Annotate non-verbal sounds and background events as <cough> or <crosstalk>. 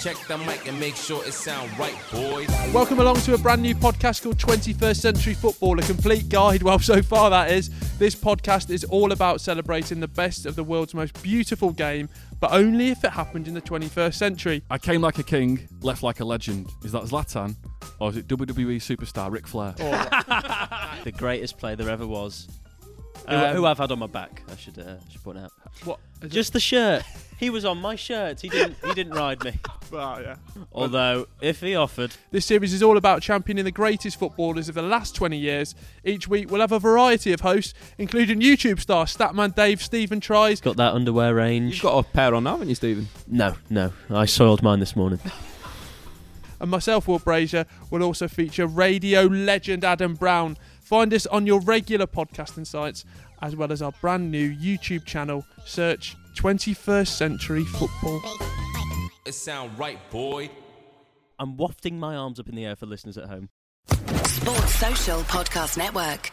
Check the mic and make sure it sound right, boys. Welcome along to a brand new podcast called 21st Century Football, a complete guide. <laughs> Well, so far that is. This podcast is all about celebrating the best of the world's most beautiful game, but only if it happened in the 21st century. I came like a king, left like a legend. Is that Zlatan? Or is it WWE superstar Ric Flair? <laughs> the greatest player there ever was. Who, Um, who I've had on my back, I should uh, should point out. What? is Just the shirt. He was on my shirt. He didn't. He didn't ride me. <laughs> it- yeah. Although, if he offered, This series is all about championing the greatest footballers of the last 20 years. Each week we'll have a variety of hosts, including YouTube star Statman Dave, Stephen Tries, got that underwear range. You've got a pair on now, haven't you, Stephen? No, no. I soiled mine this morning. and myself, Will Brazier, will also feature radio legend Adam Brown. Find us on your regular podcasting sites, as well as our brand new YouTube channel. Search 21st Century Football. It sound right, boy. I'm wafting my arms up in the air for listeners at home. Sports Social Podcast Network.